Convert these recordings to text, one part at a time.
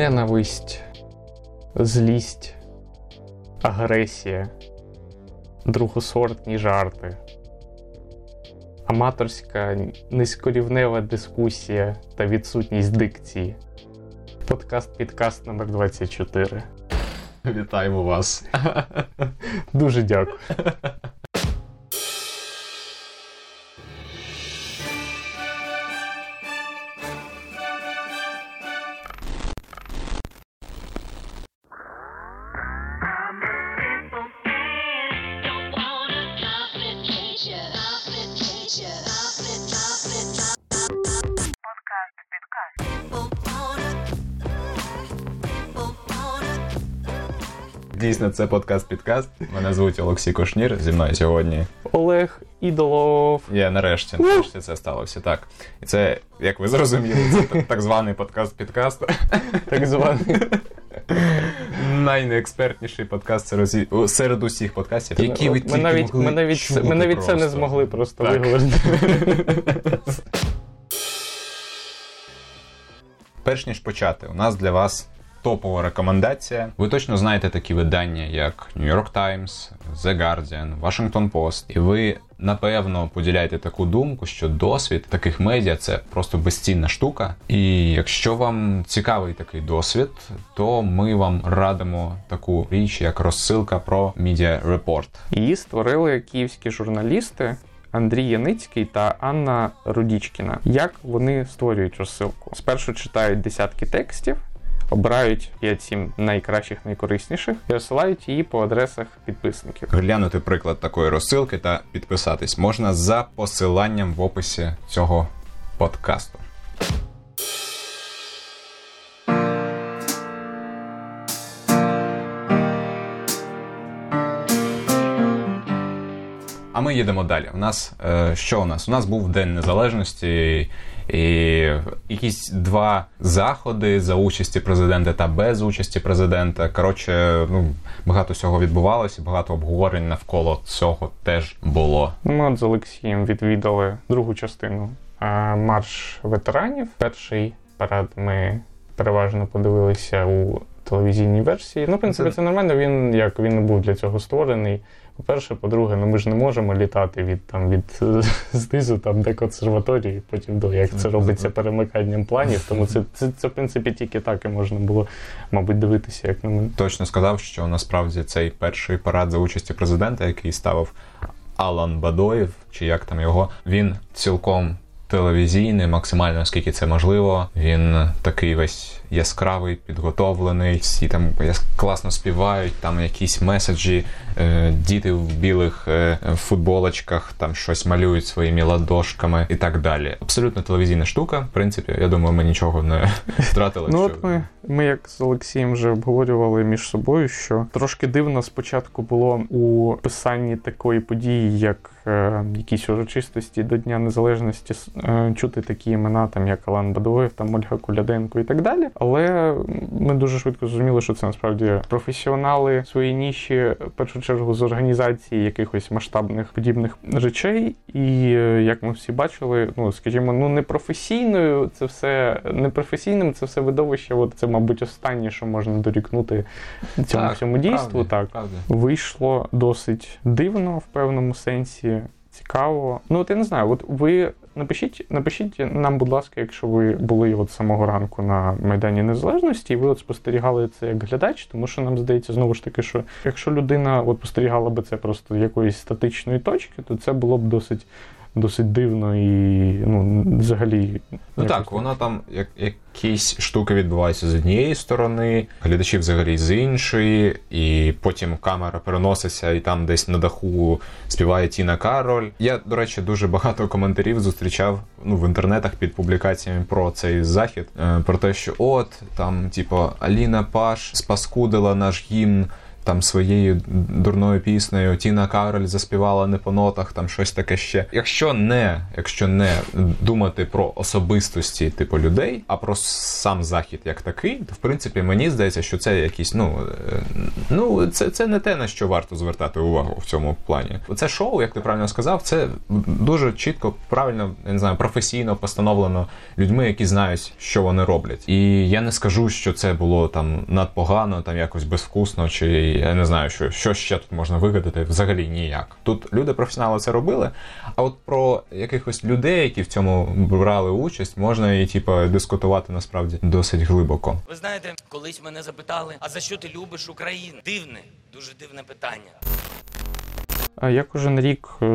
ненависть, злість, агресія, другосортні жарти, аматорська низькорівнева дискусія та відсутність дикції. Подкаст підкаст номер 24 Вітаємо вас. Дуже дякую. Дійсно, це подкаст-підкаст. Мене звуть Олексій Кошнір. Зі мною сьогодні. Олег Ідолов. Я нарешті, нарешті це сталося. Так. І це, як ви зрозуміли, це так, званий подкаст-підкаст. Так званий. Найнеекспертніший подкаст серед, серед усіх подкастів, які ви ми тільки навіть, могли ми навіть, чути ми навіть це не просто. змогли просто Так. виговорити. Перш ніж почати, у нас для вас топова рекомендація. Ви точно знаєте такі видання, як New York Times, The Guardian, Washington Post. І ви напевно поділяєте таку думку, що досвід таких медіа це просто безцінна штука. І якщо вам цікавий такий досвід, то ми вам радимо таку річ, як розсилка про Media Report. Її створили київські журналісти. Андрій Яницький та Анна Рудічкіна. Як вони створюють розсилку? Спершу читають десятки текстів, обирають 5-7 найкращих, найкорисніших і розсилають її по адресах підписників. Глянути приклад такої розсилки та підписатись можна за посиланням в описі цього подкасту. А ми їдемо далі. У нас е, що у нас? У нас був День Незалежності і якісь два заходи за участі президента та без участі президента. Коротше, ну багато всього відбувалося, багато обговорень навколо цього теж було. Ми от з Олексієм відвідали другу частину а, марш ветеранів. Перший парад ми переважно подивилися у телевізійній версії. Ну, в принципі, Це- це нормально. Він як він не був для цього створений. По-перше, по-друге, ну ми ж не можемо літати від там від знизу там де консерваторії, потім до як це робиться перемиканням планів. Тому це, це, це в принципі тільки так і можна було, мабуть, дивитися, як на мене. Точно сказав, що насправді цей перший парад за участі президента, який ставив Алан Бадоєв, чи як там його, він цілком телевізійний, максимально наскільки це можливо. Він такий весь яскравий, підготовлений. Всі там класно співають, там якісь меседжі, е, діти в білих е, футболочках там щось малюють своїми ладошками і так далі. Абсолютно телевізійна штука. В принципі, я думаю, ми нічого не втратили. Ну, от ми, ми як з Олексієм вже обговорювали між собою, що трошки дивно спочатку було у писанні такої події, як е, якісь урочистості до Дня Незалежності, е, чути такі імена, там як Алан Бадоєв, там Ольга Куляденко і так далі. Але ми дуже швидко зрозуміли, що це насправді професіонали своєї ніші, в першу чергу з організації якихось масштабних подібних речей. І е, як ми всі бачили, ну скажімо, ну не професійною це все не професійним, це все видовище. От це, мабуть, останнє, що можна дорікнути цьому Так, всьому дійству. правда, Так правда. вийшло досить дивно в певному сенсі. Цікаво. Ну, от я не знаю, от ви напишіть, напишіть нам, будь ласка, якщо ви були от самого ранку на Майдані Незалежності, і ви от спостерігали це як глядач, тому що нам здається знову ж таки, що якщо людина от спостерігала би це просто якоїсь статичної точки, то це було б досить, досить дивно і ну, взагалі. Ну так, воно там як, якісь штуки відбуваються з однієї сторони, глядачі взагалі з іншої, і потім камера переноситься, і там десь на даху співає Тіна Кароль. Я, до речі, дуже багато коментарів зустрічав ну, в інтернетах під публікаціями про цей захід, е, про те, що от там, типу, Аліна Паш спаскудила наш гімн. Там своєю дурною піснею Тіна Кароль заспівала не по нотах, там щось таке ще. Якщо не, якщо не думати про особистості типу людей, а про сам захід як такий, то в принципі мені здається, що це якісь, ну е, ну це, це не те на що варто звертати увагу в цьому плані. Це шоу, як ти правильно сказав, це дуже чітко, правильно, я не знаю, професійно постановлено людьми, які знають, що вони роблять. І я не скажу, що це було там надпогано, там якось безвкусно, чи я не знаю, що, що ще тут можна вигадати. Взагалі ніяк. Тут люди професіонали це робили. А от про якихось людей, які в цьому брали участь, можна і типу, дискутувати насправді досить глибоко. Ви знаєте, колись мене запитали, а за що ти любиш Україну? Дивне, дуже дивне питання. А Я кожен рік е,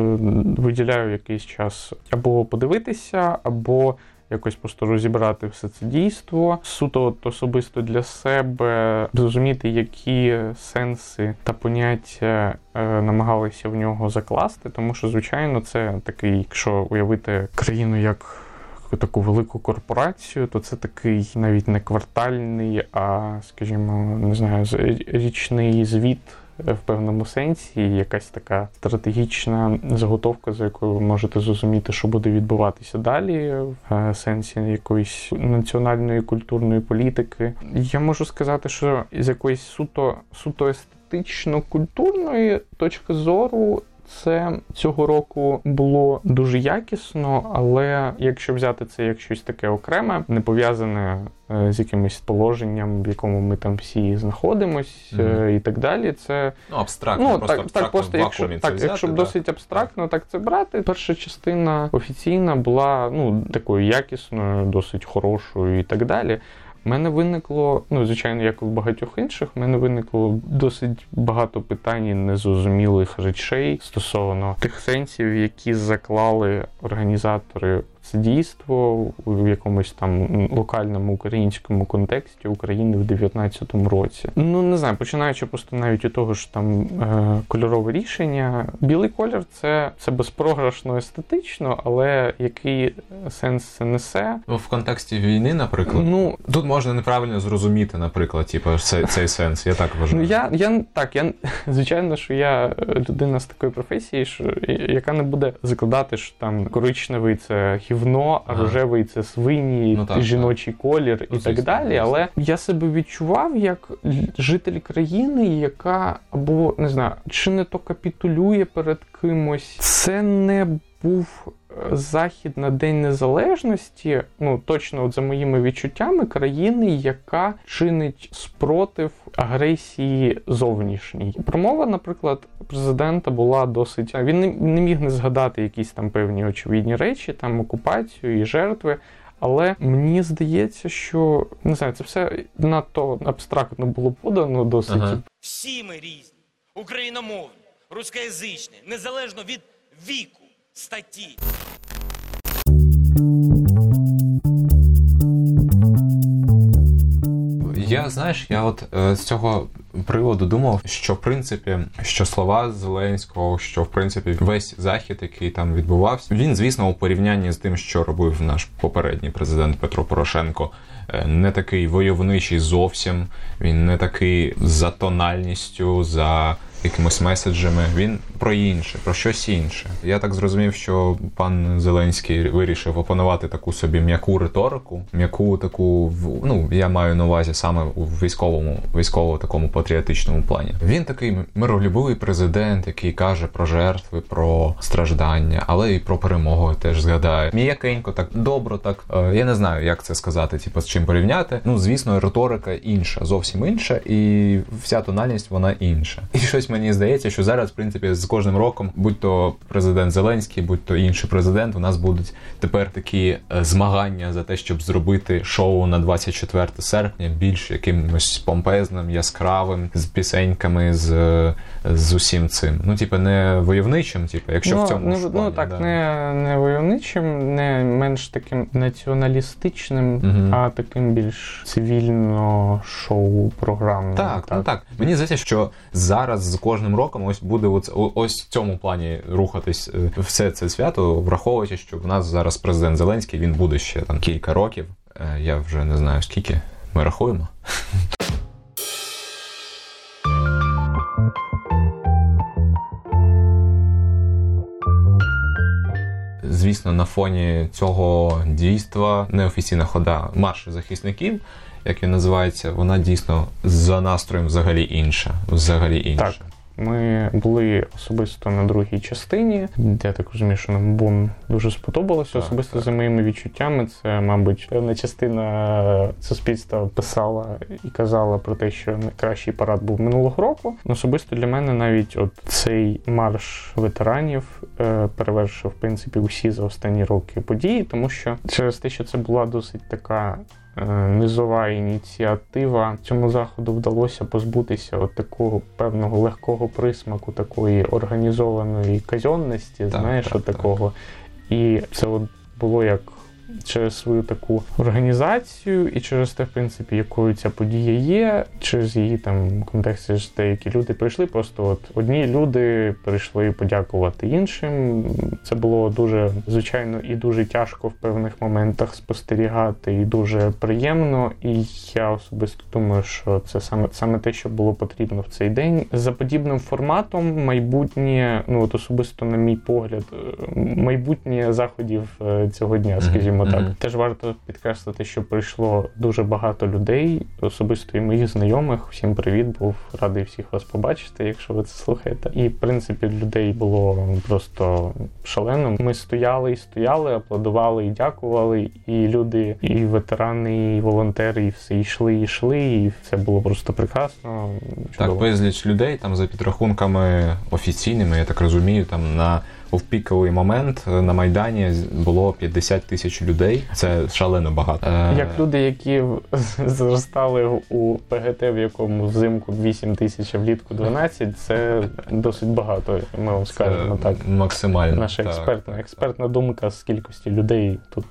виділяю якийсь час або подивитися, або якось просто розібрати все це дійство, суто от особисто для себе, зрозуміти, які сенси та поняття е, намагалися в нього закласти. Тому що, звичайно, це такий, якщо уявити країну як. Таку велику корпорацію, то це такий навіть не квартальний, а скажімо, не знаю, річний звіт в певному сенсі, якась така стратегічна заготовка, за якою ви можете зрозуміти, що буде відбуватися далі, в е, сенсі якоїсь національної культурної політики. Я можу сказати, що з якоїсь суто суто естетично-культурної точки зору. Це цього року було дуже якісно, але якщо взяти це як щось таке окреме, не пов'язане е, з якимось положенням, в якому ми там всі знаходимось, Мгм. і так далі, це Ну, абстрактно, Ну, просто так, абстрактно так просто, якщо, це так, взяти, якщо да. досить абстрактно так це брати, перша частина офіційна була ну, такою якісною, досить хорошою і так далі. У мене виникло, ну, звичайно, як в багатьох інших, в мене виникло досить багато питань і незрозумілих речей стосовно тих сенсів, які заклали організатори в це дійство в якомусь там локальному українському контексті України в 19-му році. Ну не знаю, починаючи просто навіть від того ж там е, кольорове рішення. Білий колір це, це безпрограшно естетично, але який сенс це несе? Ну, в контексті війни, наприклад, Ну тут можна неправильно зрозуміти, наприклад, типу, цей, цей сенс. Я так вважаю. Ну я, я так, я звичайно, що я людина з такої професії, що яка не буде закладати, що там коричневий це гівно, а Ага. рожевий це свині, Ну, так, жіночий колір Ну, і так звісно, далі. звісно. Але я себе відчував як житель країни, яка або не знаю, чи не то капітулює перед кимось. Це не був захід на День Незалежності, ну точно от за моїми відчуттями, країни, яка чинить спротив агресії зовнішній. Промова, наприклад, президента була досить. Він не, не міг не згадати якісь там певні очевидні речі, там окупацію і жертви. Але мені здається, що не знаю, це все надто абстрактно було подано досить. Ага. Всі ми різні, україномовні, рускоязичні, незалежно від віку, статті. Я знаєш, я от е, з цього приводу думав, що в принципі, що слова Зеленського, що в принципі весь захід, який там відбувався, він, звісно, у порівнянні з тим, що робив наш попередній президент Петро Порошенко, е, не такий войовничий зовсім. Він не такий за тональністю, за якимись меседжами. Він про інше, про щось інше. Я так зрозумів, що пан Зеленський вирішив опанувати таку собі м'яку риторику, м'яку таку ну я маю на увазі саме у військовому, військово такому патріотичному плані. Він такий миролюбивий президент, який каже про жертви, про страждання, але і про перемогу теж згадає. М'якенько, так добро, так е, я не знаю, як це сказати, типу, з чим порівняти. Ну, звісно, риторика інша, зовсім інша, і вся тональність вона інша. І щось мені здається, що зараз, в принципі, з кожним роком, будь то президент Зеленський, будь то інший президент, у нас будуть тепер такі е, змагання за те, щоб зробити шоу на 24 серпня більш якимось помпезним, яскравим, з пісеньками, з, е, з усім цим. Ну, типу, не войовничим, типу, якщо ну, в цьому не, ж ну так, да. не, не войовничим, не менш таким націоналістичним, Мгм. а таким більш цивільно шоу програмним. Так, ну так. Мені здається, що зараз кожним роком ось буде оце, ось в цьому плані рухатись е, все це свято, враховуючи, що в нас зараз президент Зеленський він буде ще там кілька років. Е, я вже не знаю скільки. Ми рахуємо. Звісно, на фоні цього дійства неофіційна хода марш захисників, як він називається, вона дійсно за настроєм взагалі інша. Взагалі інша. Так. Ми були особисто на другій частині. Я так розумію, що нам бом дуже сподобалося. Особисто так. за моїми відчуттями, це, мабуть, певна частина суспільства писала і казала про те, що найкращий парад був минулого року. Особисто для мене навіть от цей марш ветеранів перевершив в принципі усі за останні роки події, тому що через те, що це була досить така е, низова ініціатива. Цьому заходу вдалося позбутися от такого певного легкого присмаку, такої організованої казенності, знаєш, так, от так. такого. І це от було як. Через свою таку організацію і через те, в принципі, якою ця подія є, через її там контексті ж деякі люди прийшли. Просто от одні люди прийшли подякувати іншим. Це було дуже звичайно і дуже тяжко в певних моментах спостерігати, і дуже приємно. І я особисто думаю, що це саме саме те, що було потрібно в цей день. За подібним форматом майбутнє, ну от особисто на мій погляд, е, майбутнє заходів е, цього дня, Мгм, скажімо так. мгм. Теж варто підкреслити, що прийшло дуже багато людей, особисто і моїх знайомих. Всім привіт, був радий всіх вас побачити, якщо ви це слухаєте. І в принципі людей було просто шалено. Ми стояли і стояли, аплодували і дякували. І люди, і ветерани, і волонтери, і все йшли, і йшли, і все було просто прекрасно. Так, безліч людей там за підрахунками офіційними, я так розумію, там на в піковий момент е, на Майдані було 50 тисяч людей. Це шалено багато. Е, Як люди, які зростали у ПГТ, в якому взимку 8 тисяч, а влітку 12, це досить багато. Ми вам це скажемо так. максимально. Наша експертна експертна думка з кількості людей тут.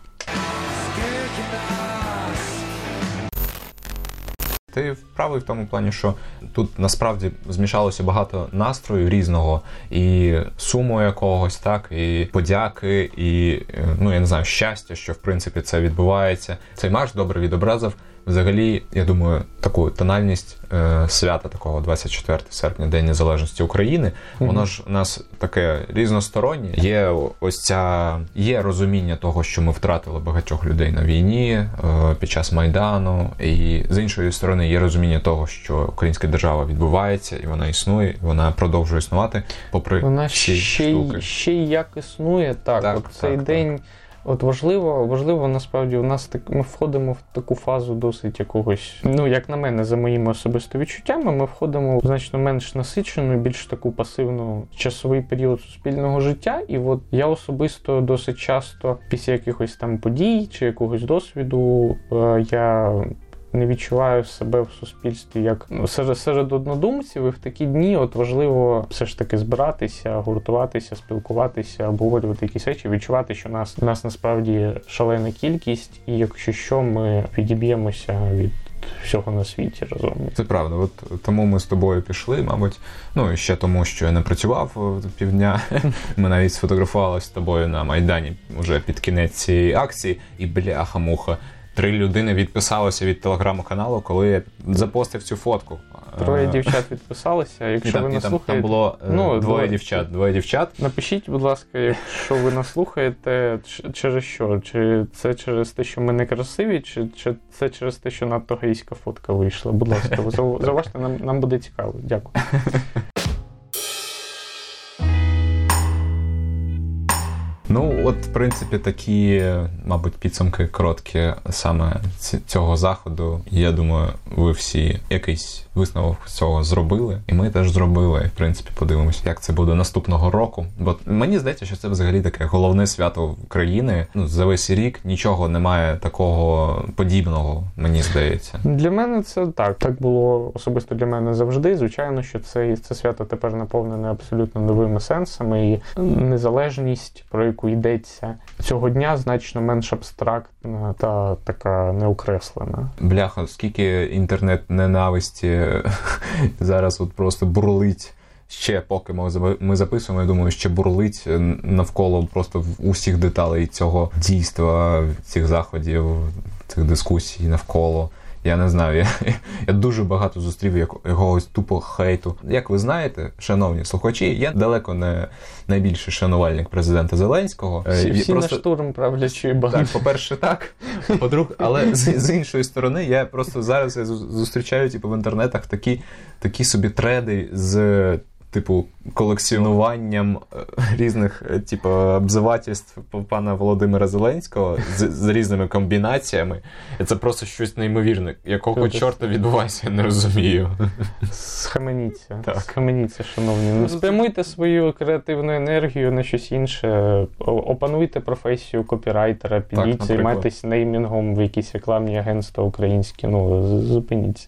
Ти правий в тому плані, що тут насправді змішалося багато настрою різного, і суму якогось, так, і подяки, і е, ну я не знаю, щастя, що в принципі це відбувається. Цей марш добре відобразив. Взагалі, я думаю, таку тональність е, свята такого 24 серпня, День Незалежності України. Воно ж у нас таке різностороннє. Є ось ця є розуміння того, що ми втратили багатьох людей на війні е, під час майдану, і з іншої сторони є розуміння того, що українська держава відбувається і вона існує, і вона продовжує існувати, попри Вона всі ще штуки. ще й як існує, так. Так, от цей так, день. От важливо, важливо насправді у нас так ми входимо в таку фазу досить якогось. Ну як на мене, за моїми особисто відчуттями, ми входимо в значно менш насичену, більш таку пасивну часовий період суспільного життя. І от я особисто досить часто після якихось там подій чи якогось досвіду е, я. Не відчуваю себе в суспільстві як ну, серед, серед однодумців, і в такі дні от важливо все ж таки збиратися, гуртуватися, спілкуватися, обговорювати якісь речі, відчувати, що нас нас насправді шалена кількість, і якщо що, ми відіб'ємося від всього на світі разом. Це правда. От тому ми з тобою пішли, мабуть. Ну і ще тому, що я не працював е, півдня. Ми навіть сфотографувалися з тобою на Майдані вже під кінець цієї акції, і бляха-муха. Три людини відписалося від телеграм-каналу, коли я запостив цю фотку. Троє Е, дівчат відписалися. Якщо там, ви нас там, слухаєте, там було е, Ну, двоє дівчат. Двоє дівчат. Напишіть, будь ласка, якщо ви нас слухаєте, через що? Чи це через те, що ми не красиві, чи, чи це через те, що надто гейська фотка вийшла? Будь ласка, зауважте, нам, нам буде цікаво. Дякую. Ну, от, в принципі, такі, мабуть, підсумки короткі саме цього заходу. Я думаю, ви всі якийсь висновок цього зробили, і ми теж зробили. І, в принципі, подивимося, як це буде наступного року. Бо мені здається, що це взагалі таке головне свято країни. Ну, за весь рік нічого немає такого подібного, мені здається. Для мене це так. Так було особисто для мене завжди. Звичайно, що це, це свято тепер наповнене абсолютно новими сенсами, і незалежність, про яку йдеться цього дня, значно менш абстрактна та така неокреслена. Бляха, скільки інтернет-ненависті зараз от просто бурлить. Ще поки ми записуємо, я думаю, ще бурлить е, навколо просто усіх деталей цього дійства, цих заходів, цих дискусій навколо. Я не знаю, я, я дуже багато зустрів як- якогось тупо хейту. Як ви знаєте, шановні слухачі, я далеко не найбільший шанувальник президента Зеленського. Е, Всі, всі просто- на штурм правлячої банди. так, по-перше, так. По-друге, але з, з іншої сторони, я просто зараз я зустрічаю типу, в інтернетах такі, такі собі треди з. Типу, колекціонуванням е, різних, е, типу, обзивательств пана Володимира Зеленського з, з різними комбінаціями. І це просто щось неймовірне. Якого Круто. чорта відбувається, я не розумію. Схаменіться. Так. Схаменіться, шановні. Ну, спрямуйте свою креативну енергію на щось інше. Опануйте професію копірайтера, підіть, займайтесь неймінгом в якісь рекламні агентства українські. Ну, зупиніться.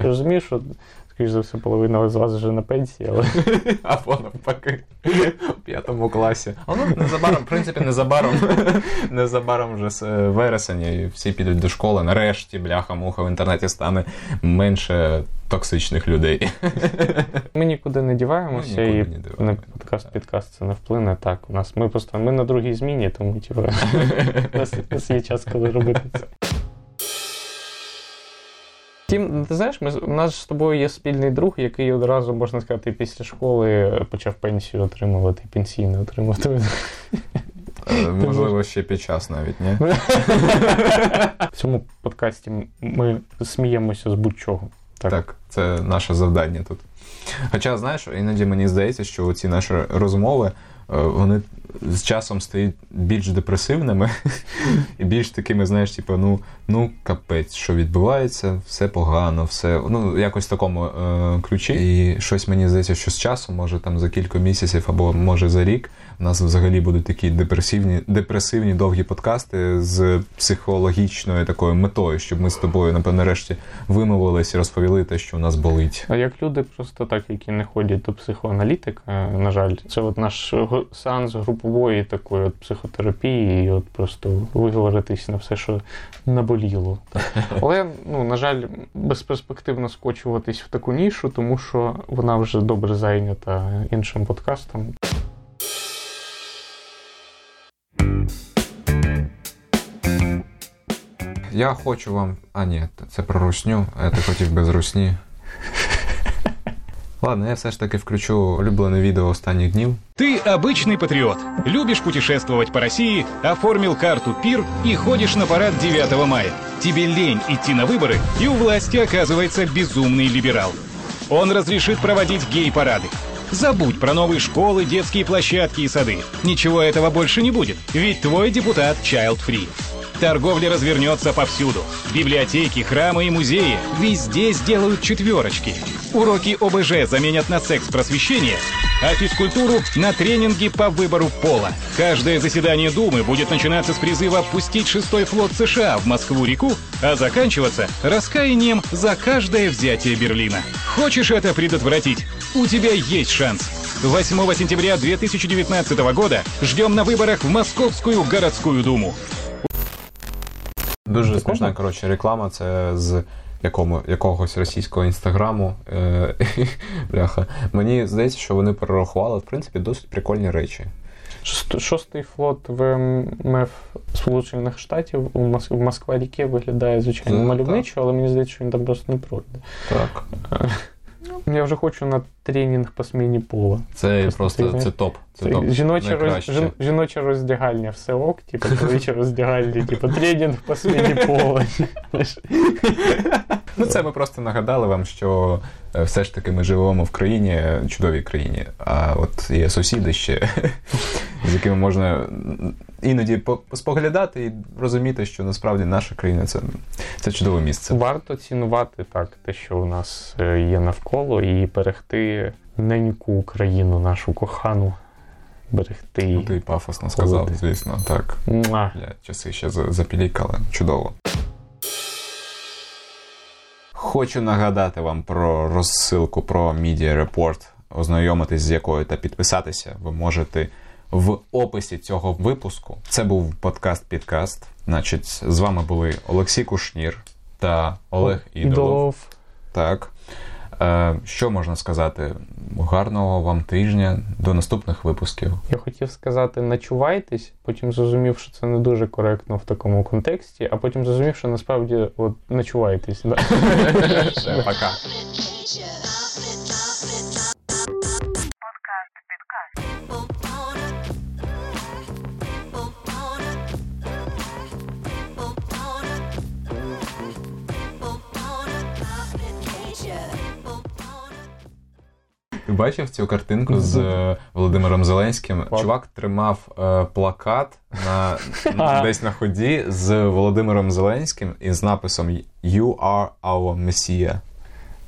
Я розумію, що, скоріш за все, половина з вас вже на пенсії, але Або навпаки у п'ятому класі. А ну незабаром, в принципі, незабаром. Незабаром вже з е, вересень, і всі підуть до школи. Нарешті, бляха-муха, в інтернеті стане менше токсичних людей. ми нікуди не діваємося, Ми нікуди і не діваємося, на подкаст підкаст це не вплине. Так, у нас ми просто ми на другій зміні, тому типу, у нас, у нас є час, коли робити це. Тім, ти знаєш, ми, у нас з тобою є спільний друг, який одразу, можна сказати, після школи почав пенсію отримувати, пенсійне отримувати. Е, Можливо, ще під час навіть, ні? В цьому подкасті ми сміємося з будь-чого. Так. Так, це наше завдання тут. Хоча, знаєш, іноді мені здається, що ці наші розмови е, вони з часом стають більш депресивними і більш такими, знаєш, типу, ну, ну капець, що відбувається, все погано, все ну якось в такому е, ключі. І щось мені здається, що з часом, може там за кілька місяців або може за рік, у нас взагалі будуть такі депресивні, депресивні довгі подкасти з психологічною такою метою, щоб ми з тобою, напевно, нарешті вимовились і розповіли те, що у нас болить. А як люди просто так, які не ходять до психоаналітика, на жаль, це от наш сеанс групової такої от психотерапії, і от просто виговоритись на все, що наболіло. Але, ну, на жаль, безперспективно скочуватись в таку нішу, тому що вона вже добре зайнята іншим подкастом. Я хочу вам. А, ні, це про русню, а я хотів без русні. Ладно, я все ж таки включу улюблене відео останніх днів. Ты обычный патриот, любишь путешествовать по России, оформил карту ПИР и ходишь на парад 9 мая. Тебе лень идти на выборы, и у власти оказывается безумный либерал. Он разрешит проводить гей-парады. Забудь про новые школы, детские площадки и сады. Ничего этого больше не будет, ведь твой депутат child free. Торговля развернется повсюду. Библиотеки, храмы и музеи везде сделают четверочки. Уроки ОБЖ заменят на секс-просвещение, а физкультуру на тренинги по выбору пола. Каждое заседание Думы будет начинаться с призыва пустить шестой флот США в Москву-реку, а заканчиваться раскаянием за каждое взятие Берлина. Хочешь это предотвратить? У тебя есть шанс. 8 сентября 2019 года ждем на выборах в Московскую городскую думу. Дуже смішна, коротше, реклама. Це з якому, якогось російського інстаграму. Е, бляха. Мені здається, що вони перерахували, в принципі, досить прикольні речі. Шостий флот ВМФ Сполучених Штатів у Москві в Москва-ріки виглядає звичайно Так, мальовничо, але мені здається, що він там просто не пройде. Так. Я вже хочу на тренінг по зміні пола. Це Просто просто це топ. Це, Це топ. жіноча, роз, жін, жіноча роздягальня, все ок, типу, чоловіча роздягальня, типу, тренінг по зміні пола. Ну, це ми просто нагадали вам, що е, все ж таки ми живемо в країні, чудовій країні. А от є сусіди ще, з якими можна іноді по- споглядати і розуміти, що насправді наша країна це, це чудове місце. Варто цінувати так те, що у нас е, є навколо, і берегти неньку Україну, нашу кохану. Берегти Ну. Ти пафосно сказав, звісно, так. Муа. Бля, часи ще запілікали. Чудово. Хочу нагадати вам про розсилку про Media Report, ознайомитись з якою та підписатися. Ви можете в описі цього випуску. Це був подкаст Підкаст. Значить, з вами були Олексій Кушнір та Олег Ідолов. Так. Е, що можна сказати? Гарного вам тижня до наступних випусків. Я хотів сказати начувайтесь, потім зрозумів, що це не дуже коректно в такому контексті, а потім зрозумів, що насправді от начувайтесь. Все, пока. Бачив цю картинку з е, Володимиром Зеленським? Чувак тримав е, плакат на, десь на ході з Володимиром Зеленським із написом You are our Messiah.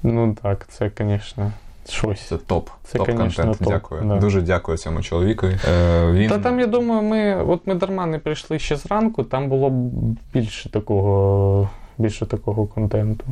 Ну так, це, звісно, щось. Це топ. Це, топ конечно, контент. топ, Дякую. да. Дуже дякую цьому чоловіку. Е, він... Та там, я думаю, ми, от ми дарма не прийшли ще зранку, там було більше такого, більше такого контенту.